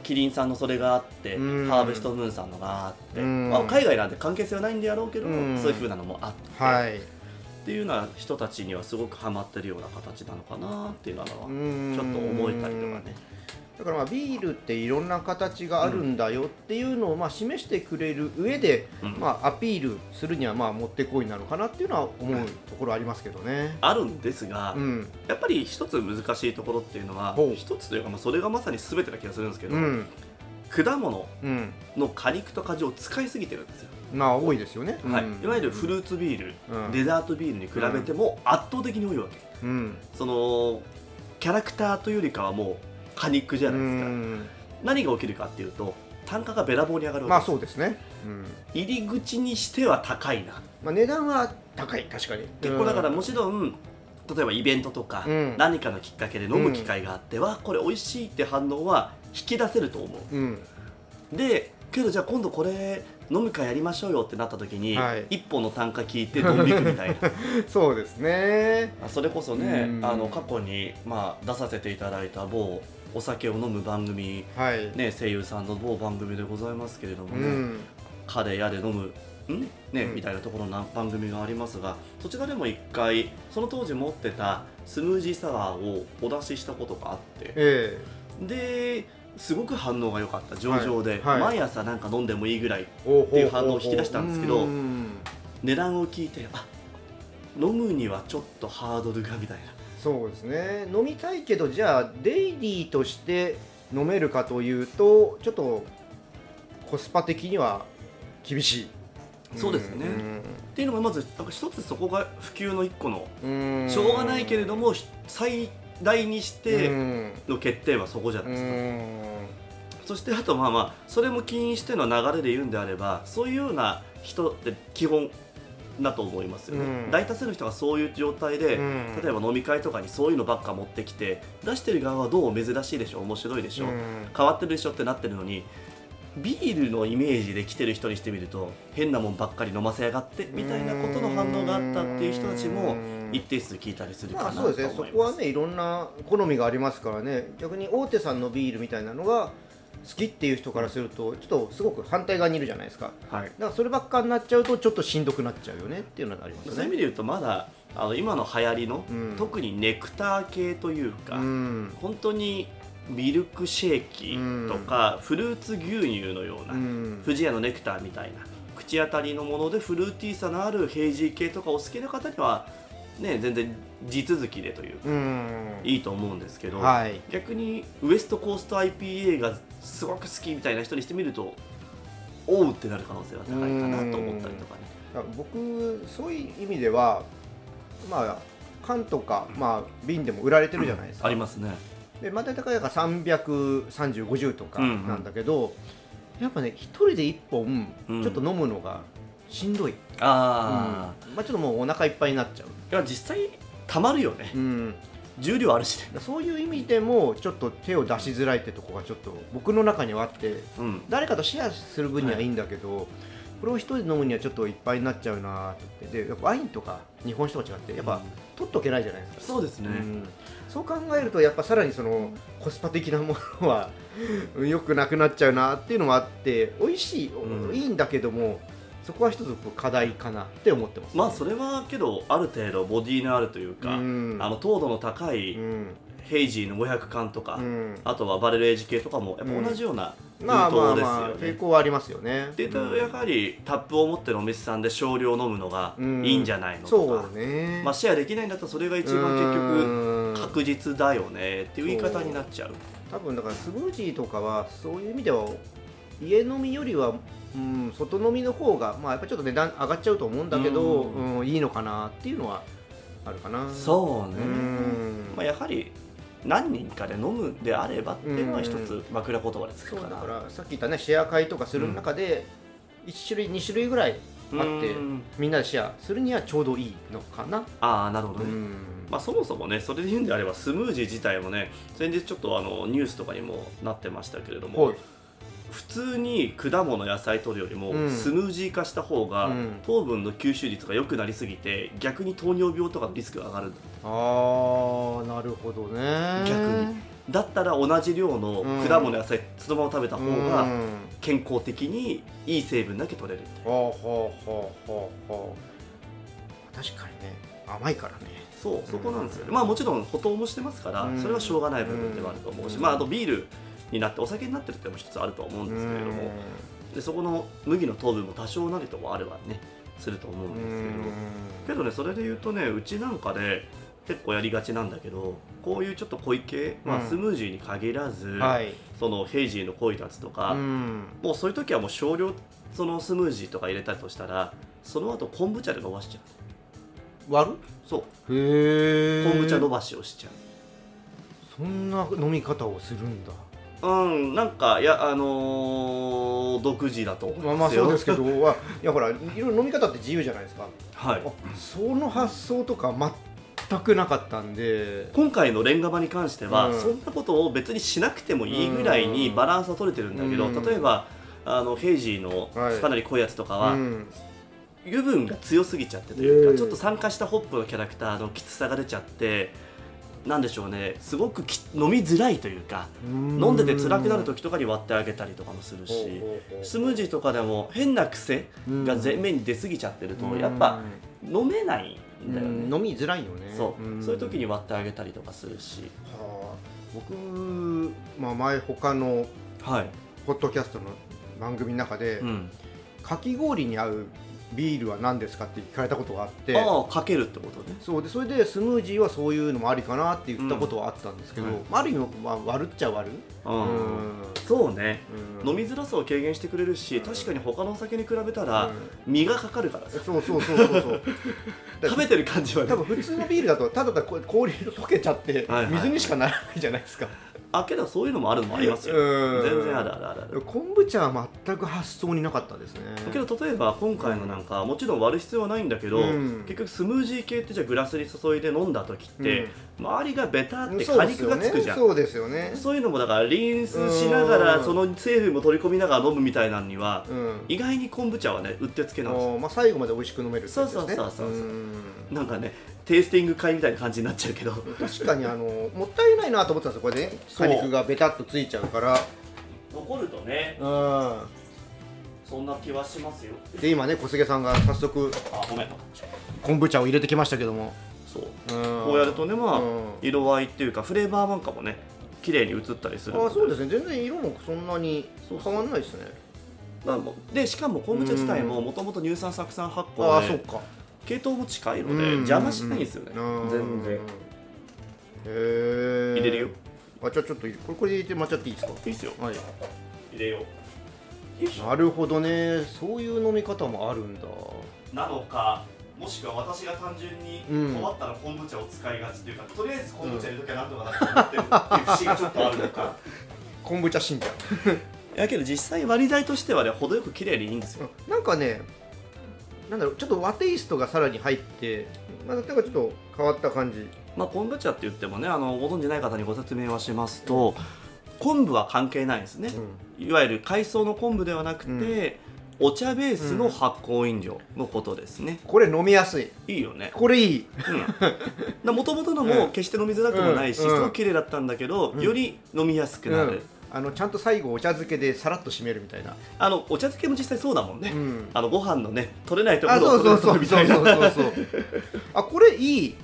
Speaker 1: キリンさんのそれがあって、
Speaker 2: うん。
Speaker 1: ハーベストムーンさんのがあって、
Speaker 2: うん。
Speaker 1: まあ、海外なんて関係性はないんでやろうけど、
Speaker 2: うん。
Speaker 1: そういうふうなのもあって、
Speaker 2: はい。
Speaker 1: っていうような人たちにはすごくハマってるような形なのかなっていうのはちょっと
Speaker 2: うん
Speaker 1: 思えたりとかね。
Speaker 2: だからまあビールっていろんな形があるんだよっていうのをまあ示してくれる上で、
Speaker 1: うん。
Speaker 2: まあアピールするにはまあもってこいなのかなっていうのは思うところありますけどね。
Speaker 1: あるんですが、
Speaker 2: うん、
Speaker 1: やっぱり一つ難しいところっていうのは一つというか、まあ、それがまさに全てな気がするんですけど、
Speaker 2: うん、
Speaker 1: 果物
Speaker 2: うん、
Speaker 1: の果肉と果汁を使いすぎてるんですよ、
Speaker 2: まあ多いですよね。
Speaker 1: はい
Speaker 2: うん。
Speaker 1: い。わゆるフルーツビール、
Speaker 2: うん。
Speaker 1: デザートビールに比べても圧倒的に多いわけ。
Speaker 2: うん、
Speaker 1: そのキャラクターというよりかはもう果肉じゃ
Speaker 2: う
Speaker 1: ないですか、
Speaker 2: ん、
Speaker 1: 何が起きるかっていうと単価がべらぼうに上がる
Speaker 2: まあ
Speaker 1: わけです、
Speaker 2: そうですね、うん。
Speaker 1: 入り口にしては高いな。
Speaker 2: まあ、値段は高い確かに。
Speaker 1: 結構だからもちろん例えばイベントとか、
Speaker 2: うん。
Speaker 1: 何かのきっかけで飲む機会があっては、これ美味しいって反応は引き出せると思う。
Speaker 2: うん。
Speaker 1: でけどじゃあ今度これ飲む会やりましょうよってなった時に、
Speaker 2: はい。
Speaker 1: 一本の単価聞いてドン引くみたいな。<laughs>
Speaker 2: そうですね。
Speaker 1: あそれこそね
Speaker 2: うん。
Speaker 1: あの過去に、まあ、出させていただいた某お酒を飲む番組、
Speaker 2: はい、
Speaker 1: ね、声優さんの某番組でございますけれどもね、
Speaker 2: うん。
Speaker 1: カレー屋で飲むん？ね、
Speaker 2: うん。
Speaker 1: みたいなところの番組がありますがそちらでも一回その当時持ってたスムージーサワーをお出ししたことがあって
Speaker 2: え
Speaker 1: ですごく反応が良かった上々で、
Speaker 2: はい。はい。
Speaker 1: 毎朝なんか飲んでもいいぐらい
Speaker 2: え
Speaker 1: っていう反応を引き出したんですけど
Speaker 2: うん
Speaker 1: 値段を聞いてあ飲むにはちょっとハードルがみたいな
Speaker 2: そうですね。飲みたいけどじゃあデイリーとして飲めるかというとちょっとコスパ的には厳しい。
Speaker 1: そうですね。っていうのがまずなんか一つそこが普及の一個の
Speaker 2: うん。
Speaker 1: しょうがないけれどもひ最大にし
Speaker 2: う
Speaker 1: て
Speaker 2: ん。
Speaker 1: の欠点はそこじゃないですか。
Speaker 2: うん。
Speaker 1: そしてあとまあまあそれも起因しての流れで言うんであればそういうような人って基本だと思いますよね、
Speaker 2: うん。
Speaker 1: 大多数の人がそういう状態で、
Speaker 2: うん。
Speaker 1: 例えば飲み会とかにそういうのばっか持ってきて出してる側はどう珍しいでしょ？面白いでしょ、
Speaker 2: うん。
Speaker 1: 変わってるでしょってなってるのにビールのイメージで来てる人にしてみると変なもんばっかり飲ませやがってみたいなことの反応があったっていう人たちも一定数聞いたりするかなと
Speaker 2: まあそう
Speaker 1: 思います。
Speaker 2: ですね。そこはねいろんな好みがありますからね。逆に大手さんのビールみたいなのが好きっていう人からするとちょっとすごく反対側にいるじゃないですか。
Speaker 1: はい。
Speaker 2: だからそればっかになっちゃうとちょっとしんどくなっちゃうよねっていうのがありますよね。
Speaker 1: そういう意味で言うとまだあの今の流行りの、
Speaker 2: うん。
Speaker 1: 特にネクター系というか、
Speaker 2: うん。
Speaker 1: 本当にミルクシェーキとか、フルーツ牛乳のような、
Speaker 2: うん。
Speaker 1: 不二家のネクターみたいな口当たりのものでフルーティーさのあるヘイジー系とかお好きな方にはね全然地続きでというか、
Speaker 2: うん。
Speaker 1: いいと思うんですけど、
Speaker 2: はい。
Speaker 1: 逆にウエストコースト IPA がすごく好きみたいな人にしてみるとおうってなる可能性は高いかなと思ったりとかね。
Speaker 2: 僕そういう意味ではまあ缶とか、まあ、瓶でも売られてるじゃないですか、
Speaker 1: ありますね。
Speaker 2: でまあ大体が33050とかなんだけど、やっぱね一人で1本
Speaker 1: うん。
Speaker 2: ちょっと飲むのがしんどい、
Speaker 1: ああ、
Speaker 2: うん。まあ、ちょっともうお腹いっぱいになっちゃう、
Speaker 1: いや実際たまるよね。
Speaker 2: うん、
Speaker 1: 重量あるしね。<laughs>
Speaker 2: そういう意味でもちょっと手を出しづらいってとこがちょっと僕の中にはあって
Speaker 1: うん。
Speaker 2: 誰かとシェアする分にはいいんだけど、これを一人で飲むにはちょっといっぱいになっちゃうなってでやっぱワインとか日本酒とか違ってやっぱ、
Speaker 1: うん
Speaker 2: 取っとけないじゃないですか、
Speaker 1: そうですね。
Speaker 2: うんそう考えるとやっぱさらにそのコスパ的なものはうんよくなくなっちゃうなっていうのもあって美味しい、
Speaker 1: うん
Speaker 2: いいんだけどもそこは一つ課題かなって思ってます、
Speaker 1: まあそれはけどある程度ボディのあるというか、
Speaker 2: うん。
Speaker 1: あの糖度の高い
Speaker 2: うん。
Speaker 1: ヘイジーの500缶とか、
Speaker 2: うん。
Speaker 1: あとはバレルエイジ系とかもやっぱ同じような
Speaker 2: まあまあ
Speaker 1: です
Speaker 2: まあ
Speaker 1: よね。
Speaker 2: 抵抗はありますよね。
Speaker 1: っていうとやはりタップを持ってるお店さんで少量飲むのが
Speaker 2: うん。
Speaker 1: いいんじゃないのと
Speaker 2: そ
Speaker 1: か、
Speaker 2: うね。
Speaker 1: まあ、シェアできないんだったらそれが一番結局
Speaker 2: 局
Speaker 1: 確実だよねっていう言い方になっちゃう。
Speaker 2: 多分だからスムージーとかはそういう意味では家飲みよりは、うん、外飲みの方がまあやっぱちょっと値段上がっちゃうと思うんだけど、
Speaker 1: う
Speaker 2: うんいいのかなっていうのはあるかな。
Speaker 1: そうね、
Speaker 2: うん。
Speaker 1: まあ、やはり何人かで飲むんであればっていうのは一つ
Speaker 2: うん。
Speaker 1: 枕言葉でつく
Speaker 2: そうだ
Speaker 1: か
Speaker 2: らさっき言ったねシェア会とかする中で、1種類2種類ぐらいあって
Speaker 1: うん。
Speaker 2: みんなでシェアするにはちょうどいいのかな、
Speaker 1: ああなるほどね、
Speaker 2: うん。
Speaker 1: まあ、そもそもねそれで言うんであればスムージー自体もね先日ちょっとあのニュースとかにもなってましたけれども、
Speaker 2: はい
Speaker 1: 普通に果物野菜取るよりも
Speaker 2: うん。
Speaker 1: スムージー化した方が
Speaker 2: うん。
Speaker 1: 糖分の吸収率が良くなりすぎて逆に糖尿病とかのリスクが上がる
Speaker 2: あーなるほどね。
Speaker 1: 逆に。だったら同じ量の果物野菜そのまま食べた方
Speaker 2: う
Speaker 1: が
Speaker 2: ん。
Speaker 1: 健康的にいい成分だけ取れる
Speaker 2: ほうほうほうほうほう。確かにね。甘いからね。
Speaker 1: そうそこなんですよね。まあもちろん補糖もしてますから
Speaker 2: うん。
Speaker 1: それはしょうがない部分ではあると思うし
Speaker 2: うん。
Speaker 1: まああとビールになってお酒になってるっていうのも一つあると思うんですけれどもでそこの麦の糖分も多少なりともあればねすると思うん
Speaker 2: う
Speaker 1: ですけど
Speaker 2: ん。
Speaker 1: けどねそれで言うとねうちなんかで結構やりがちなんだけどこういうちょっと濃い系、まあ、
Speaker 2: うん
Speaker 1: スムージーに限らず、
Speaker 2: はい。
Speaker 1: そのヘイジーの濃いやつとか、
Speaker 2: うん。
Speaker 1: もうそういう時はもう少量そのスムージーとか入れたりとしたらその後昆布茶で伸ばしちゃう。
Speaker 2: 割る？
Speaker 1: そう。
Speaker 2: へえ
Speaker 1: 昆布茶伸ばしをしちゃう。
Speaker 2: そんな飲み方をするんだ
Speaker 1: うんなんかいやあのー独自だと思い
Speaker 2: まあま
Speaker 1: ますよ
Speaker 2: あそうですけどあいやほらいろいろ飲み方って自由じゃないですか。
Speaker 1: はい。
Speaker 2: あその発想とか全くなかったんで。
Speaker 1: 今回のレンガ場に関しては、
Speaker 2: うん。
Speaker 1: そんなことを別にしなくてもいいぐらいにバランスは取れてるんだけど、
Speaker 2: うん。
Speaker 1: 例えばあのヘイジーの
Speaker 2: はい。
Speaker 1: かなり濃いやつとかは、
Speaker 2: うん。
Speaker 1: 油分が強すぎちゃってというか、
Speaker 2: うん。
Speaker 1: ちょっと酸化したホップのキャラクターのきつさが出ちゃってなんでしょうね。すごくき飲みづらいというか飲んでて辛くなる時とかに割ってあげたりとかもするしスムージーとかでも変な癖が前面に出過ぎちゃってると、やっぱ飲めないんだよね、
Speaker 2: うん飲みづらいよね。
Speaker 1: そう、
Speaker 2: ん。
Speaker 1: そういう時に割ってあげたりとかするし。
Speaker 2: はあ僕、まあ、前他の
Speaker 1: はい、
Speaker 2: ポッドキャストの番組の中で、
Speaker 1: うん、
Speaker 2: かき氷に合うビールは何ですかって聞かれたことがあって。
Speaker 1: ああかけるってことね。
Speaker 2: そうでそれでスムージーはそういうのもありかなって言ったことはあったんですけど、
Speaker 1: うん。
Speaker 2: まあある意味、まあ、割るっちゃ割る、
Speaker 1: うん、
Speaker 2: うん。
Speaker 1: そうね。
Speaker 2: うん。
Speaker 1: 飲みづらさを軽減してくれるし確かに他のお酒に比べたら
Speaker 2: うん。
Speaker 1: 身がかかるからさ。
Speaker 2: そうそうそうそうそう。<laughs>
Speaker 1: 食べてる感じはね。
Speaker 2: 多分普通のビールだとただただこう氷が溶けちゃって
Speaker 1: はいはい。
Speaker 2: 水にしかならないじゃないですか、
Speaker 1: あけどそういうのもあるのもありますよ。
Speaker 2: うん。
Speaker 1: 全然あるあるあるある。
Speaker 2: 昆布茶は全く発想になかったですね。
Speaker 1: けど例えば今回のなんかもちろん割る必要はないんだけど、
Speaker 2: うん。
Speaker 1: 結局スムージー系ってじゃあグラスに注いで飲んだ時って、周りがベタって果肉がつくじゃん。
Speaker 2: そうですよね。
Speaker 1: そういうのもだからリンスしながら
Speaker 2: うん。
Speaker 1: その成分も取り込みながら飲むみたいなのには
Speaker 2: うん。
Speaker 1: 意外に昆布茶はねうってつけなんですよ。
Speaker 2: まあ、最後まで美味しく飲めるってやつですね。
Speaker 1: そうそうそうそうなんかねテイスティング会みたいな感じになっちゃうけど。
Speaker 2: 確かにあのもったいないなと思ってたんですよ。これね。果肉がベタっとついちゃうから。
Speaker 1: 残るとね。
Speaker 2: うん。
Speaker 1: そんな気はしますよ。
Speaker 2: で今ね小菅さんが早速
Speaker 1: あごめん。
Speaker 2: 昆布茶を入れてきましたけども。
Speaker 1: そう。
Speaker 2: うん。
Speaker 1: こうやるとねまあ
Speaker 2: うん。
Speaker 1: 色合いっていうかフレーバーなんかもね綺麗に映ったりするの
Speaker 2: あそうですね。全然色もそんなに変わんないですね。
Speaker 1: でしかも昆布茶自体ももともと乳酸酢酸発
Speaker 2: ああ
Speaker 1: 酵で
Speaker 2: そうか
Speaker 1: 系統も近いの
Speaker 2: うん。
Speaker 1: で邪魔しないんですよね。
Speaker 2: うん。
Speaker 1: 全然。
Speaker 2: へえ
Speaker 1: 入れるよ。
Speaker 2: あじゃあちょっとこれこれ入れてもらっていいですか？
Speaker 1: いいっすよ。
Speaker 2: はい。
Speaker 1: 入れよう。
Speaker 2: なるほどね。そういう飲み方もあるんだ。
Speaker 1: なのかもしくは私が単純に
Speaker 2: うん。
Speaker 1: 困ったら昆布茶を使いがちっていうか、とりあえず昆布茶入れときゃなんとかなって思ってるっていう不思議がちょっとあるのか。<laughs>
Speaker 2: 昆布茶信者。
Speaker 1: やけど実際割り剤としてはね程よく綺麗でいいんですよ。
Speaker 2: なんかねなんだろうちょっと和テイストがさらに入ってまあなんかちょっと変わった感じ。
Speaker 1: まあ昆布茶って言ってもねあのご存じない方にご説明はしますと昆布は関係ないですね、いわゆる海藻の昆布ではなくて、お茶ベースの発酵飲料のことですね、
Speaker 2: これ飲みやすい。
Speaker 1: いいよね。
Speaker 2: これいい。
Speaker 1: もともとのも決して飲みづらくもないし、
Speaker 2: うん。
Speaker 1: すごく綺麗だったんだけど、
Speaker 2: うん。
Speaker 1: より飲みやすくなる、
Speaker 2: うんあのちゃんと最後お茶漬けでさらっと締めるみたいな、
Speaker 1: あのお茶漬けも実際そうだもんね、
Speaker 2: うん。
Speaker 1: あのご飯のね取れないとこ
Speaker 2: あ
Speaker 1: ろを取れ
Speaker 2: そう
Speaker 1: るみたいな。
Speaker 2: あこれいい。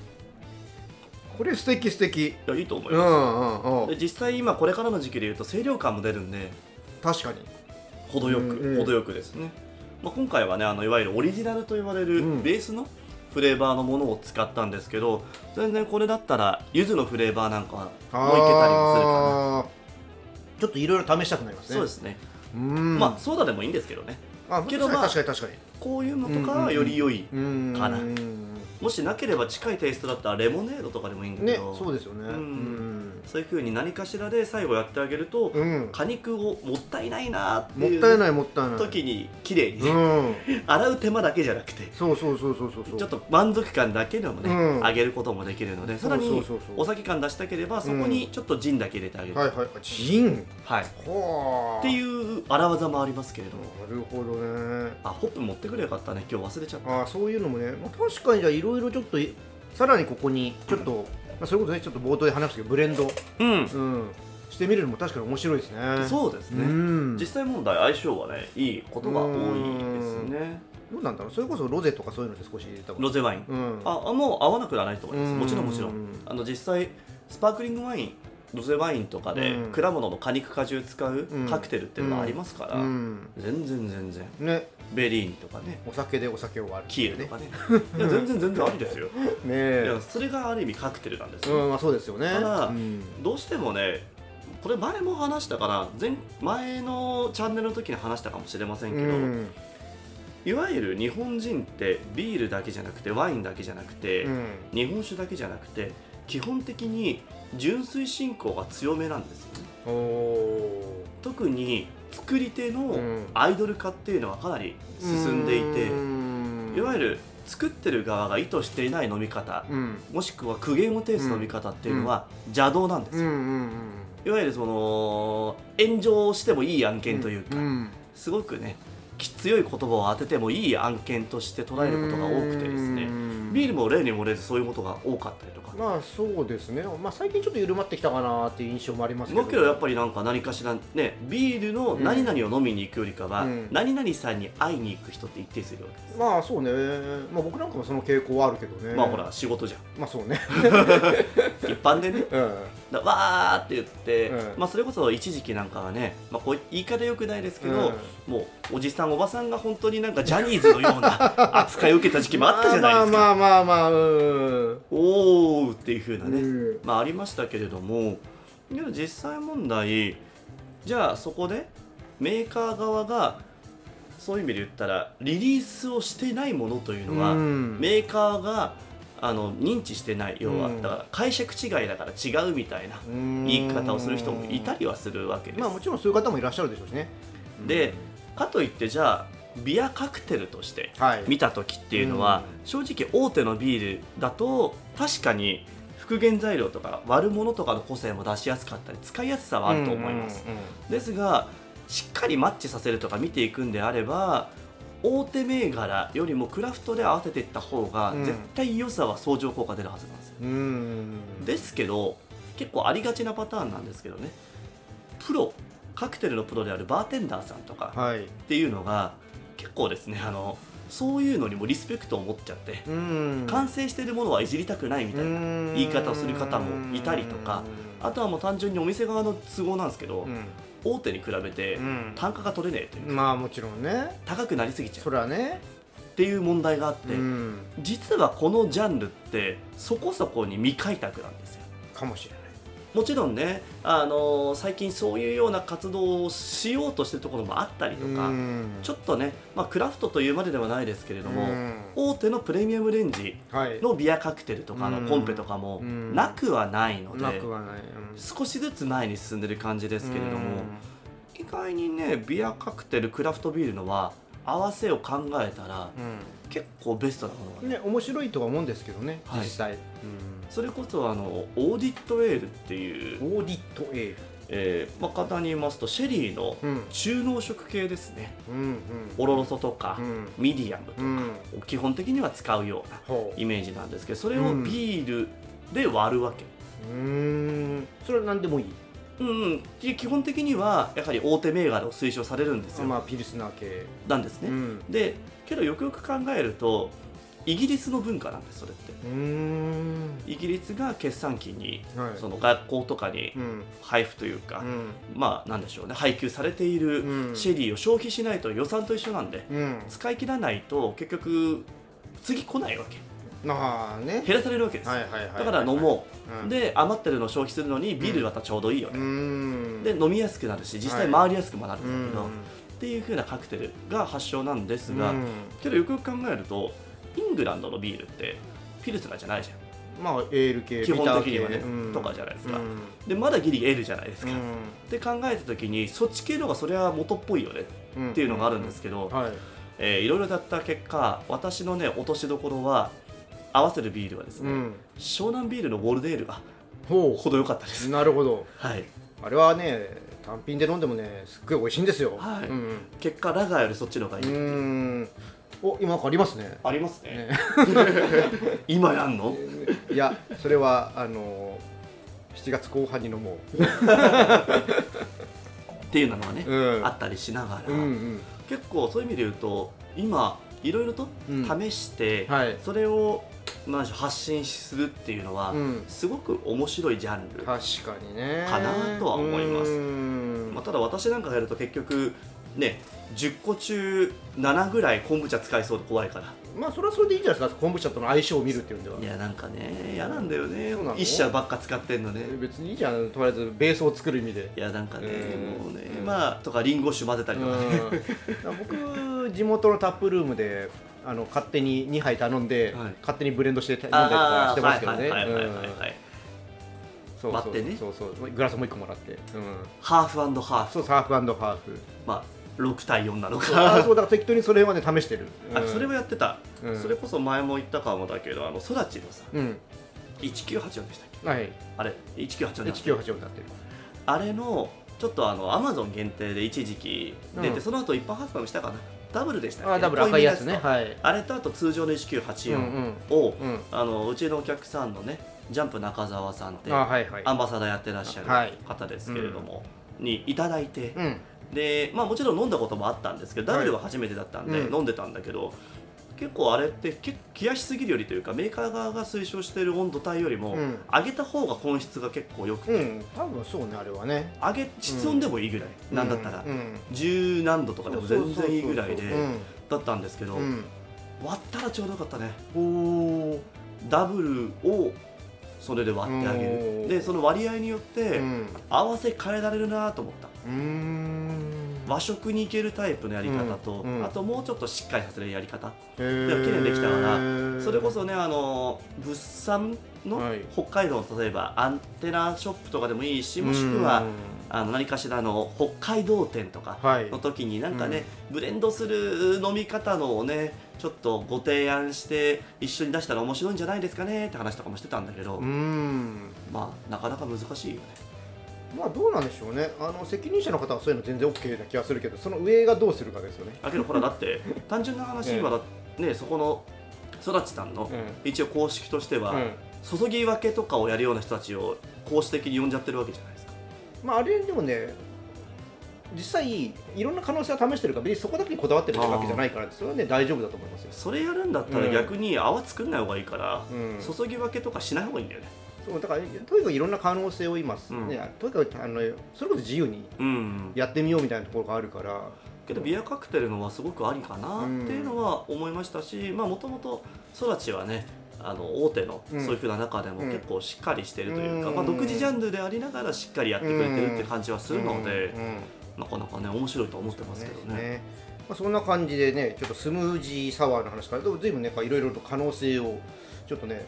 Speaker 2: これ素敵素敵。
Speaker 1: いやいいと思い
Speaker 2: うんう
Speaker 1: ます、
Speaker 2: んうん。
Speaker 1: で実際今これからの時期でいうと清涼感も出るんで。
Speaker 2: 確かに。
Speaker 1: 程よく、
Speaker 2: うんうん。
Speaker 1: 程よくですね、まあ、今回はねあのいわゆるオリジナルと言われる
Speaker 2: うん。
Speaker 1: ベースのフレーバーのものを使ったんですけど全然これだったら柚子のフレーバーなんかもいけたりもするかな
Speaker 2: ちょっといろいろ試したくなりますね。
Speaker 1: そうですね、
Speaker 2: うん。
Speaker 1: まあソーダでもいいんですけどね。
Speaker 2: あ
Speaker 1: けどまあ
Speaker 2: 確かに確かに。
Speaker 1: こういうのとかはより良い、
Speaker 2: うん
Speaker 1: かな
Speaker 2: うん。
Speaker 1: もしなければ近いテイストだったらレモネードとかでもいいんだけ
Speaker 2: ね
Speaker 1: ど、
Speaker 2: そうですよね。
Speaker 1: うんそういうふうに何かしらで最後やってあげると、
Speaker 2: うん、うん
Speaker 1: 果肉をもったいないなって
Speaker 2: も
Speaker 1: いう
Speaker 2: ったいないもったいない。
Speaker 1: 時に綺麗にね、
Speaker 2: うん。<laughs>
Speaker 1: 洗う手間だけじゃなくて
Speaker 2: そうそうそうそうそう
Speaker 1: ちょっと満足感だけでもね、
Speaker 2: うん。
Speaker 1: 上げることもできるのでさらにお酒感出したければそこにちょっとジンだけ入れてあげる、
Speaker 2: はいはいジン。
Speaker 1: はい。っていう荒技もありますけれども。
Speaker 2: なるほどね。
Speaker 1: あホップ持ってくれよかったね。今日忘れちゃった。
Speaker 2: あーそういうのもね、まあ、確かにじゃあいろいろちょっといさらにここにちょっと、まあ、それこそねちょっと冒頭で話したけどブレンド、
Speaker 1: うん。
Speaker 2: うん、してみるのも確かに面白いですね。う
Speaker 1: そうですね、
Speaker 2: ん。
Speaker 1: 実際問題相性はねいいことが多いですね。
Speaker 2: どうなんだろう。それこそロゼとかそういうので少し入れた
Speaker 1: ロゼワイン、
Speaker 2: うん。
Speaker 1: ああもう合わなくはないと思います。
Speaker 2: うん
Speaker 1: もちろんもちろん。あの実際スパークリングワインロゼワインとかで
Speaker 2: うん。
Speaker 1: 果物の果肉果汁使う
Speaker 2: うん。
Speaker 1: カクテルっていうのがありますから、
Speaker 2: うん。
Speaker 1: 全然全然。
Speaker 2: ね。
Speaker 1: ベリーニとかね。
Speaker 2: お酒でお酒を割る
Speaker 1: キールとかね。<laughs> いや全然全然ありですよ。
Speaker 2: ね
Speaker 1: い
Speaker 2: え
Speaker 1: やそれがある意味カクテルなんですよ、
Speaker 2: うんまあそうですよね。
Speaker 1: ただ
Speaker 2: うん。
Speaker 1: どうしてもねこれ前も話したから前前のチャンネルの時に話したかもしれませんけど、
Speaker 2: うん。
Speaker 1: いわゆる日本人ってビールだけじゃなくてワインだけじゃなくて、
Speaker 2: うん。
Speaker 1: 日本酒だけじゃなくて基本的に純粋信仰が強めなんですよね。特に作り手の
Speaker 2: うん。
Speaker 1: アイドル化っていうのはかなり進んでいて、いわゆる作ってる側が意図していない飲み方
Speaker 2: うん。
Speaker 1: もしくは苦言を呈す飲み方っていうのは邪道なんですよ、いわゆるその炎上してもいい案件というか、
Speaker 2: ん。
Speaker 1: すごくねき強い言葉を当ててもいい案件として捉えることが多くてですね
Speaker 2: うん。
Speaker 1: ビールも例に漏れずそういうことが多かったりとか。
Speaker 2: まあそうですね、まあ、最近ちょっと緩まってきたかなっていう印象もありますけど。
Speaker 1: だけどやっぱりなんか何かしらねビールの何々を飲みに行くよりかは、
Speaker 2: うん。
Speaker 1: 何々さんに会いに行く人って一定数いるわけです、
Speaker 2: まあそうね、まあ、僕なんかもその傾向はあるけどね。
Speaker 1: まあほら仕事じゃん。
Speaker 2: まあそうね <laughs>
Speaker 1: 一般でね。
Speaker 2: うん。
Speaker 1: だわーって言って、
Speaker 2: うん。
Speaker 1: まあ、それこそ一時期なんかはね、まあ、こう言い方よくないですけど、
Speaker 2: うん。
Speaker 1: もうおじさんおばさんが本当になんかジャニーズのような <laughs> 扱いを受けた時期もあったじゃないですか、<laughs>
Speaker 2: まあまあまあまあうん
Speaker 1: おーっていう風なね、
Speaker 2: うん。
Speaker 1: まあ、ありましたけれどもけど実際問題じゃあそこでメーカー側がそういう意味で言ったらリリースをしてないものというのは、
Speaker 2: うん。
Speaker 1: メーカーがあの認知してない要は、
Speaker 2: うん。
Speaker 1: だから解釈違いだから違うみたいな言い方をする人もいたりはするわけです。
Speaker 2: まあもちろんそういう方もいらっしゃるでしょうしね。
Speaker 1: でかといってじゃあビアカクテルとして
Speaker 2: はい。
Speaker 1: 見た時っていうのは、正直大手のビールだと確かに復元材料とか悪者とかの個性も出しやすかったり使いやすさはあると思います、ですがしっかりマッチさせるとか見ていくんであれば大手銘柄よりもクラフトで合わせていった方が
Speaker 2: うん。
Speaker 1: 絶対良さは相乗効果出るはずなんですよ、
Speaker 2: うん。
Speaker 1: ですけど結構ありがちなパターンなんですけどね。プロカクテルのプロであるバーテンダーさんとか
Speaker 2: はい。
Speaker 1: っていうのが結構ですねあのそういうのにもリスペクトを持っちゃって
Speaker 2: うん。
Speaker 1: 完成しているものはいじりたくないみたいな言い方をする方もいたりとかあとはもう単純にお店側の都合なんですけど、
Speaker 2: うん
Speaker 1: 大手に比べて
Speaker 2: うん。
Speaker 1: 単価が取れねえというか、
Speaker 2: まあもちろんね。
Speaker 1: 高くなりすぎちゃう。
Speaker 2: それはね。
Speaker 1: っていう問題があって、
Speaker 2: うん。
Speaker 1: 実はこのジャンルってそこそこに未開拓なんですよ。
Speaker 2: かもしれない
Speaker 1: もちろんね、あの最近そういうような活動をしようとしてるところもあったりとか、ちょ
Speaker 2: っ
Speaker 1: っとね、まあ、クラフトというまでではないですけれども、
Speaker 2: うん。
Speaker 1: 大手のプレミアムレンジ
Speaker 2: はい。
Speaker 1: のビアカクテルとか
Speaker 2: うん。
Speaker 1: のコンペとかも
Speaker 2: うん。
Speaker 1: なくはないので、少しずつ前に進んでる感じですけれども、意外にねビアカクテルクラフトビールのは合わせを考えたら
Speaker 2: う
Speaker 1: 結構ベストなものがね。
Speaker 2: んね面白いとは思うんですけどね
Speaker 1: はい。
Speaker 2: 実際。
Speaker 1: それこそあのオーディットエールっていう、
Speaker 2: オーディットエール。
Speaker 1: えーまあ、簡単に言いますとシェリーの
Speaker 2: うん。
Speaker 1: 中濃色系ですね。
Speaker 2: うん
Speaker 1: オロロソとか、
Speaker 2: うん。
Speaker 1: ミディアムとか、
Speaker 2: うん。
Speaker 1: 基本的には使うようなイメージなんですけどそれをビールで割るわけ、
Speaker 2: うーん。それは何でもいい？
Speaker 1: うんうん、基本的にはやはり大手銘柄を推奨されるんですよ、
Speaker 2: まあピルスナー系。
Speaker 1: なんですね、
Speaker 2: うん。
Speaker 1: でけどよくよく考えるとイギリスの文化なんですそれって。イギリスが決算期に
Speaker 2: はい。
Speaker 1: その学校とかに
Speaker 2: うん。
Speaker 1: 配布というか、
Speaker 2: うん。
Speaker 1: まあなんでしょうね。配給されている
Speaker 2: うん。
Speaker 1: シェリーを消費しないと予算と一緒なんで
Speaker 2: うん。
Speaker 1: 使い切らないと結局次来ないわけ。
Speaker 2: まあね。
Speaker 1: 減らされるわけです、
Speaker 2: はいはいはい
Speaker 1: だから飲も
Speaker 2: う。ん。
Speaker 1: うで余ってるのを消費するのにビールだったらちょうどいいよ
Speaker 2: う
Speaker 1: ね、
Speaker 2: ん。
Speaker 1: で飲みやすくなるし実際
Speaker 2: はい
Speaker 1: 回りやすくもなるんだ
Speaker 2: うん
Speaker 1: けど、っていう風なカクテルが発祥なんですが、
Speaker 2: うん。
Speaker 1: けどよくよく考えるとイングランドのビールってピルスナーじゃないじゃん。
Speaker 2: まあエール系
Speaker 1: 基本的にはね
Speaker 2: うん。
Speaker 1: とかじゃないですか。
Speaker 2: うん。
Speaker 1: でまだギリエールじゃないですか、
Speaker 2: うん。
Speaker 1: って考えた時にそっち系の方がそれは元っぽいよね
Speaker 2: うん
Speaker 1: っていうのがあるんですけど、
Speaker 2: はい。
Speaker 1: えーいろいろだった結果私のね落としどころは合わせるビールはですね、
Speaker 2: うん。
Speaker 1: 湘南ビールのウォルデールが
Speaker 2: ほ
Speaker 1: 程よかったです、
Speaker 2: うなるほど。
Speaker 1: はい。
Speaker 2: あれはね単品で飲んでもねすっごい美味しいんですよ。
Speaker 1: はい。
Speaker 2: うん
Speaker 1: 結果ラガーよりそっちの方がいい、
Speaker 2: うん。お今ありますね。
Speaker 1: ありますね。
Speaker 2: ね。<laughs>
Speaker 1: 今やんの？<laughs>
Speaker 2: いやそれはあの7月後半に飲も <laughs>
Speaker 1: っていうのがね、
Speaker 2: ううん。
Speaker 1: あったりしながら、
Speaker 2: うんうん。
Speaker 1: 結構そういう意味で言うと今いろいろと
Speaker 2: うん。
Speaker 1: 試して、
Speaker 2: はい。
Speaker 1: それをなんでしょう発信するっていうのは、
Speaker 2: うん。
Speaker 1: すごく面白いジャンル、
Speaker 2: 確かにね。
Speaker 1: かなとは思います。
Speaker 2: うん。
Speaker 1: まあ、ただ私なんかがやると結局ね10個中7ぐらい昆布茶使いそうで怖いから
Speaker 2: まあそれはそれでいいんじゃないですか。昆布茶との相性を見るっていうんでは。い
Speaker 1: やなんかね嫌なんだよね。一社ばっか使ってんのね。
Speaker 2: 別にいいじゃん。とりあえずベースを作る意味で。
Speaker 1: いやなんかね
Speaker 2: うん。
Speaker 1: もうね
Speaker 2: うん
Speaker 1: まあとかリンゴ酒混ぜたりとかね。
Speaker 2: うん。僕地元のタップルームであの勝手に2杯頼んで、
Speaker 1: はい。
Speaker 2: 勝手にブレンドして飲んだりとかしてますけどね。
Speaker 1: はいはいはいはいはい
Speaker 2: うん。そそう。
Speaker 1: 割ってね。
Speaker 2: そうそう。そうグラスもう一個もらって、うん、
Speaker 1: ハーフハーフ。
Speaker 2: そうハーフハーフ。
Speaker 1: まあ6対4なの
Speaker 2: そうあ
Speaker 1: か
Speaker 2: そうだから適当にそれはね試してる、
Speaker 1: あそれはやってた、
Speaker 2: うん。
Speaker 1: それこそ前も言ったかもだけどあのソラチのさ
Speaker 2: うん。
Speaker 1: 1984でしたっけ？
Speaker 2: はい。
Speaker 1: あれ？1984で
Speaker 2: 1984になってる。
Speaker 1: あれのちょっとあのアマゾン限定で一時期出て、
Speaker 2: うん。
Speaker 1: その後一般発売もしたかなダブルでしたっけ？
Speaker 2: あダブル赤いやつね。はい。
Speaker 1: あれとあと通常の
Speaker 2: うん
Speaker 1: 1984
Speaker 2: うん。
Speaker 1: を、
Speaker 2: うん
Speaker 1: あのうちのお客さんのねジャンプ中澤さんって
Speaker 2: あはいはい。
Speaker 1: アンバサダーやってらっしゃ
Speaker 2: はい。
Speaker 1: る方ですけれども、にいただいて、
Speaker 2: うん。
Speaker 1: でまあもちろん飲んだこともあったんですけどダブルは初めてだったんで
Speaker 2: うん。
Speaker 1: 飲んでたんだけど、結構あれって結冷やしすぎるよりというかメーカー側が推奨している温度帯よりも、
Speaker 2: うん。
Speaker 1: 上げた方が本質が結構良くて、
Speaker 2: うん多分そうねあれはね。
Speaker 1: 上げ室温でもいいぐらい、なんだったら、
Speaker 2: うん。
Speaker 1: 10何度とかでも全然いいぐらいで
Speaker 2: うん。
Speaker 1: だったんですけど、
Speaker 2: うん。
Speaker 1: 割ったらちょうどよかったね。
Speaker 2: おー。
Speaker 1: ダブルをそれで割ってあげ
Speaker 2: お
Speaker 1: る
Speaker 2: ー。
Speaker 1: でその割合によって
Speaker 2: うん。
Speaker 1: 合わせ変えられるなと思った。
Speaker 2: うーん
Speaker 1: 和食に行けるタイプのやり方と、
Speaker 2: うんうん。
Speaker 1: あともうちょっとしっかりさせるやり方。
Speaker 2: へー。
Speaker 1: で綺麗にできたからそれこそねあの物産の
Speaker 2: はい。
Speaker 1: 北海道の例えばアンテナショップとかでもいいしもしくはあの何かしらの北海道店とか
Speaker 2: はい。
Speaker 1: の時になんかね、ブレンドする飲み方のをねちょっとご提案して一緒に出したら面白いんじゃないですかねって話とかもしてたんだけど、
Speaker 2: うん。
Speaker 1: まあなかなか難しいよね
Speaker 2: まあどうなんでしょうね。あの責任者の方はそういうの全然 OK な気がするけどその上がどうするかですよね。
Speaker 1: だけどほらだって単純な話
Speaker 2: ええ
Speaker 1: 今だねそこの育ちさんの
Speaker 2: うん。
Speaker 1: 一応公式としては、
Speaker 2: うん。
Speaker 1: 注ぎ分けとかをやるような人たちを公式的に呼んじゃってるわけじゃないですか。
Speaker 2: まああれでもね実際いろんな可能性を試してるから別にそこだけにこだわってるわけじゃないからそれはね大丈夫だと思いますよ、
Speaker 1: それやるんだったら
Speaker 2: うん。
Speaker 1: 逆に泡作んない方がいいから、
Speaker 2: うん、
Speaker 1: 注ぎ分けとかしない方がいいんだよね
Speaker 2: そうだからとにかくいろんな可能性を今、
Speaker 1: うん。
Speaker 2: ね、とにかくあのそれこそ自由に
Speaker 1: うん
Speaker 2: やってみようみたいなところがあるから。
Speaker 1: けどビアカクテルのはすごくありかなっていうのは思いましたしまあもともと育ちはねあの大手の
Speaker 2: うん。
Speaker 1: そういうふうな中でも
Speaker 2: うん。
Speaker 1: 結構しっかりしてるというか、
Speaker 2: うん。
Speaker 1: まあ、独自ジャンルでありながらしっかりやってくれてるって感じはするので、
Speaker 2: うん。うん。
Speaker 1: なかなかね面白いと思ってますけどね。
Speaker 2: ね。まあ、そんな感じでねちょっとスムージーサワーの話からでも随分ねいろいろと可能性をちょっとね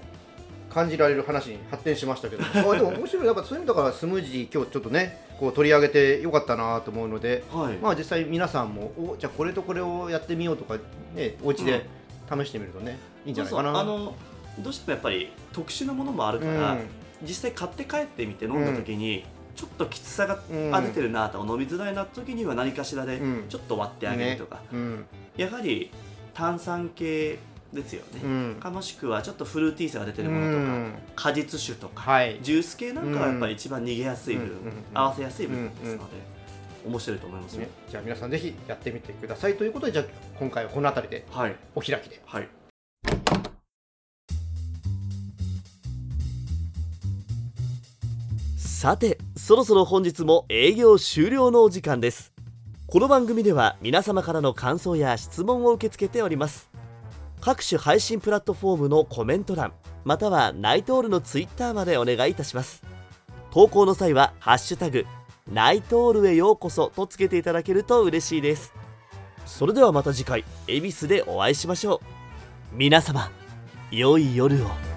Speaker 2: 感じられる話に発展しましたけどま <laughs> あでも面白い。なんかそういう意味だからスムージー今日ちょっとねこう取り上げてよかったなと思うので。
Speaker 1: はい、
Speaker 2: まあ実際皆さんもおじゃあこれとこれをやってみようとかねお家で試してみるとね、いいんじゃないかな。
Speaker 1: そうそう。あのどうしてもやっぱり特殊なものもあるから、実際買って帰ってみて飲んだ時に、ちょっときつさが出てるなとか飲みづらいな時には何かしらで
Speaker 2: うん。
Speaker 1: ちょっと割ってあげるとか、
Speaker 2: うん。
Speaker 1: やはり炭酸系ですよね、
Speaker 2: うん。
Speaker 1: かもしくはちょっとフルーティーさが出てるものとか、
Speaker 2: うん。
Speaker 1: 果実酒とか、
Speaker 2: はい。
Speaker 1: ジュース系なんかはやっぱり一番逃げやすい部分、
Speaker 2: うん。うん。うん。
Speaker 1: 合わせやすい部分ですので、面白いと思いますよ、
Speaker 2: ね、じゃあ皆さんぜひやってみてください。ということでじゃあ今回はこの辺りで
Speaker 1: はい。
Speaker 2: お開きで。
Speaker 1: はい。
Speaker 3: さてそろそろ本日も営業終了のお時間です。この番組では皆様からの感想や質問を受け付けております各種配信プラットフォームのコメント欄またはナイトールのツイッターまでお願いいたします。投稿の際は「ハッシュタグナイトールへようこそ」とつけていただけると嬉しいです。それではまた次回恵比寿でお会いしましょう。皆様良い夜を。